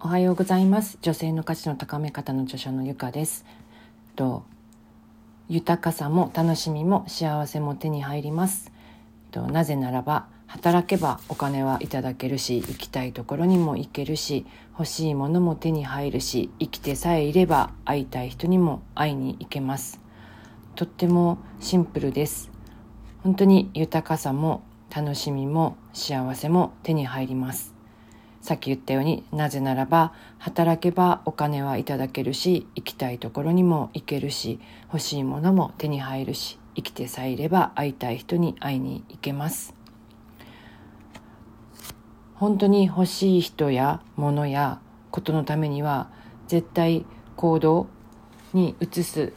おはようございます。女性の価値の高め方の著者のゆかです。と豊かさも楽しみも幸せも手に入ります。となぜならば働けばお金はいただけるし行きたいところにも行けるし欲しいものも手に入るし生きてさえいれば会いたい人にも会いに行けます。とってもシンプルです。本当に豊かさも楽しみも幸せも手に入ります。さっき言ったようになぜならば働けばお金はいただけるし行きたいところにも行けるし欲しいものも手に入るし生きてさえいれば会いたい人に会いに行けます。本当に欲しい人や物やことのためには絶対行動に移す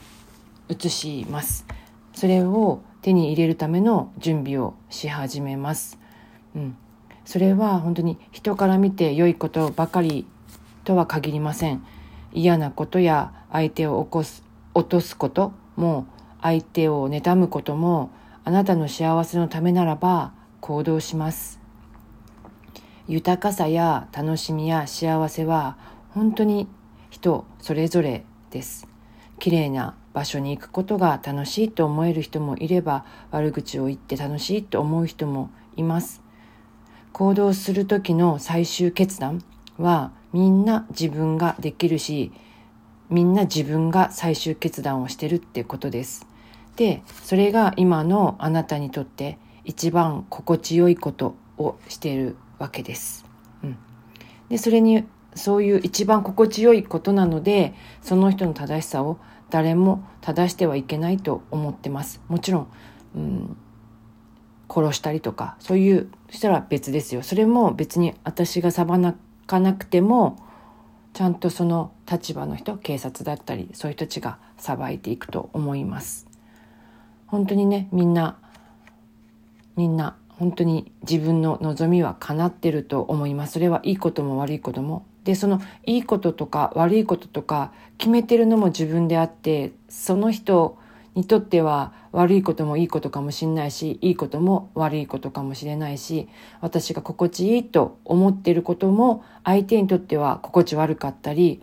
移します。それを手に入れるための準備をし始めます、うん、それは本当に人から見て良いことばかりとは限りません。嫌なことや相手を起こす落とすことも相手を妬むこともあなたの幸せのためならば行動します。豊かさや楽しみや幸せは本当に人それぞれです。綺麗な場所に行くことが楽しいと思える人もいれば悪口を言って楽しいと思う人もいます。行動する時の最終決断はみんな自分ができるしみんな自分が最終決断をしてるってことです。でそれが今のあなたにとって一番心地よいことをしているわけです。うん、でそれにそういう一番心地よいことなのでその人の正しさを誰も正してはいけないと思ってます。もちろん、うん、殺したりとかそういうしたら別ですよ。それも別に私が裁かなくてもちゃんとその立場の人警察だったりそういう人たちが裁いていくと思います。本当にねみんなみんな本当に自分の望みは叶ってると思います。それはいいことも悪いことも。で、そのいいこととか悪いこととか決めてるのも自分であって、その人にとっては悪いこともいいことかもしれないし、いいことも悪いことかもしれないし、私が心地いいと思ってることも相手にとっては心地悪かったり、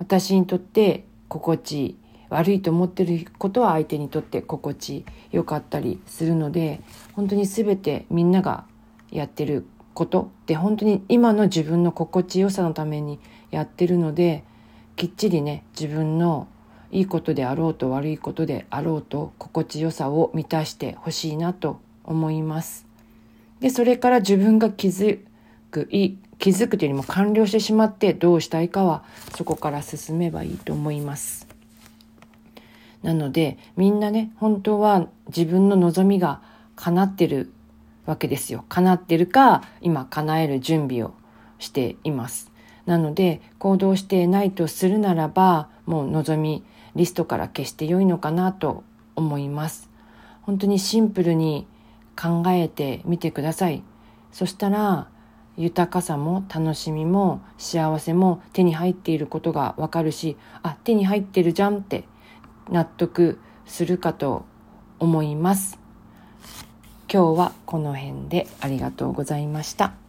私にとって心地いい。悪いと思ってることは相手にとって心地よかったりするので本当に全てみんながやってることで本当に今の自分の心地よさのためにやってるのできっちりね自分のいいことであろうと悪いことであろうと心地よさを満たしてほしいなと思います。でそれから自分が気づくい気づくというよりも完了してしまってどうしたいかはそこから進めばいいと思います。なのでみんなね本当は自分の望みが叶ってるわけですよ。叶ってるか今叶える準備をしています。なので行動してないとするならばもう望みリストから消してよいのかなと思います。本当にシンプルに考えてみてください。そしたら豊かさも楽しみも幸せも手に入っていることがわかるしあ手に入ってるじゃんって納得するかと思います。今日はこの辺でありがとうございました。